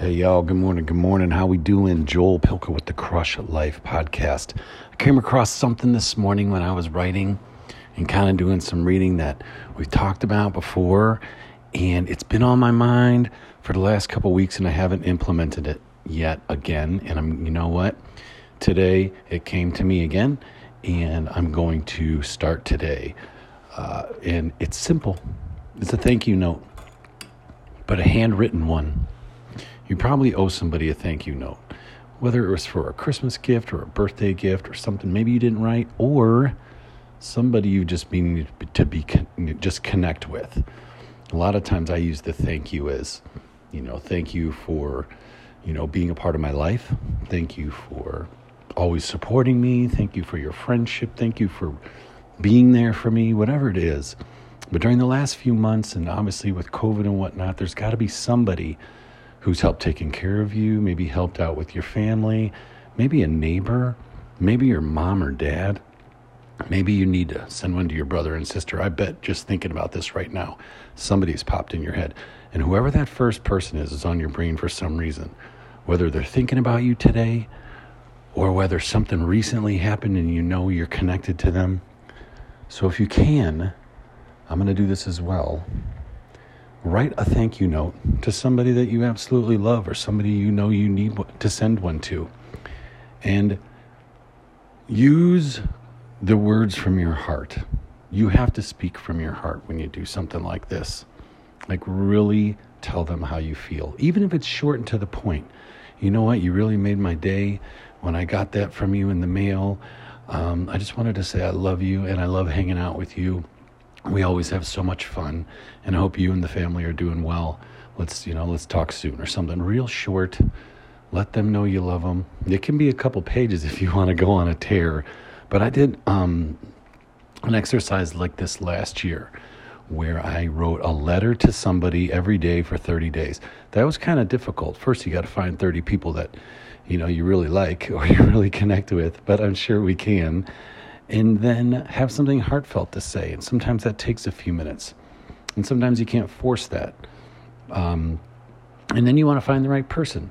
Hey y'all, good morning, good morning. How we doing? Joel Pilka with the Crush Life podcast. I came across something this morning when I was writing and kind of doing some reading that we've talked about before, and it's been on my mind for the last couple weeks, and I haven't implemented it yet again. And I'm, you know what? Today it came to me again, and I'm going to start today. Uh, and it's simple. It's a thank you note, but a handwritten one you probably owe somebody a thank you note, whether it was for a Christmas gift or a birthday gift or something maybe you didn't write, or somebody you just need to be just connect with. A lot of times I use the thank you as, you know, thank you for, you know, being a part of my life. Thank you for always supporting me. Thank you for your friendship. Thank you for being there for me, whatever it is. But during the last few months, and obviously with COVID and whatnot, there's got to be somebody who's helped taking care of you, maybe helped out with your family, maybe a neighbor, maybe your mom or dad. Maybe you need to send one to your brother and sister. I bet just thinking about this right now, somebody's popped in your head. And whoever that first person is, is on your brain for some reason. Whether they're thinking about you today or whether something recently happened and you know you're connected to them. So if you can, I'm going to do this as well write a thank you note to somebody that you absolutely love or somebody you know you need to send one to. And use the words from your heart. You have to speak from your heart when you do something like this. Like, really tell them how you feel, even if it's short and to the point. You know what? You really made my day when I got that from you in the mail. Um, I just wanted to say I love you and I love hanging out with you we always have so much fun and I hope you and the family are doing well. Let's, you know, let's talk soon or something real short. Let them know you love them. It can be a couple pages if you want to go on a tear. But I did um, an exercise like this last year where I wrote a letter to somebody every day for 30 days. That was kind of difficult. First, you got to find 30 people that, you know, you really like or you really connect with, but I'm sure we can and then have something heartfelt to say. And sometimes that takes a few minutes, and sometimes you can't force that. Um, and then you want to find the right person.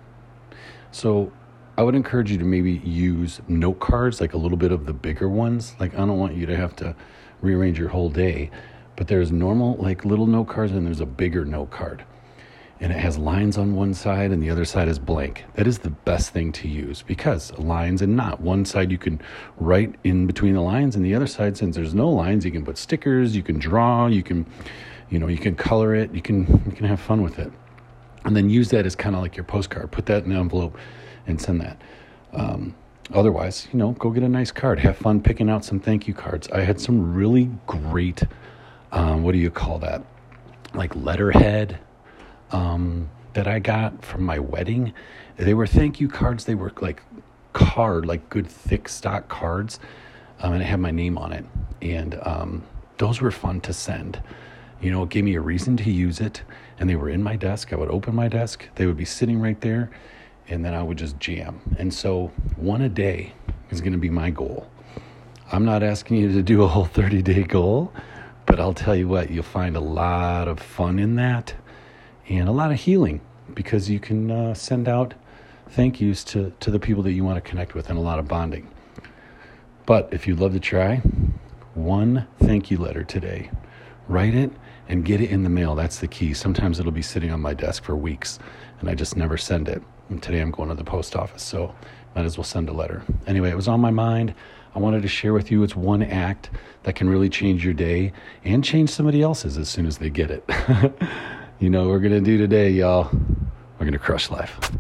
So I would encourage you to maybe use note cards, like a little bit of the bigger ones. Like, I don't want you to have to rearrange your whole day, but there's normal, like little note cards, and there's a bigger note card and it has lines on one side and the other side is blank. That is the best thing to use because lines and not. One side you can write in between the lines and the other side since there's no lines, you can put stickers, you can draw, you can you know, you can color it, you can you can have fun with it. And then use that as kind of like your postcard. Put that in an envelope and send that. Um, otherwise, you know, go get a nice card. Have fun picking out some thank you cards. I had some really great um, what do you call that? Like letterhead um, that I got from my wedding. They were thank you cards. They were like card, like good thick stock cards, um, and it had my name on it. And um, those were fun to send. You know, it gave me a reason to use it, and they were in my desk. I would open my desk, they would be sitting right there, and then I would just jam. And so, one a day is going to be my goal. I'm not asking you to do a whole 30 day goal, but I'll tell you what, you'll find a lot of fun in that and a lot of healing because you can uh, send out thank yous to, to the people that you want to connect with and a lot of bonding. But if you'd love to try, one thank you letter today. Write it and get it in the mail. That's the key. Sometimes it'll be sitting on my desk for weeks and I just never send it. And today I'm going to the post office, so might as well send a letter. Anyway, it was on my mind. I wanted to share with you it's one act that can really change your day and change somebody else's as soon as they get it. You know what we're to do today, y'all? We're to crush life.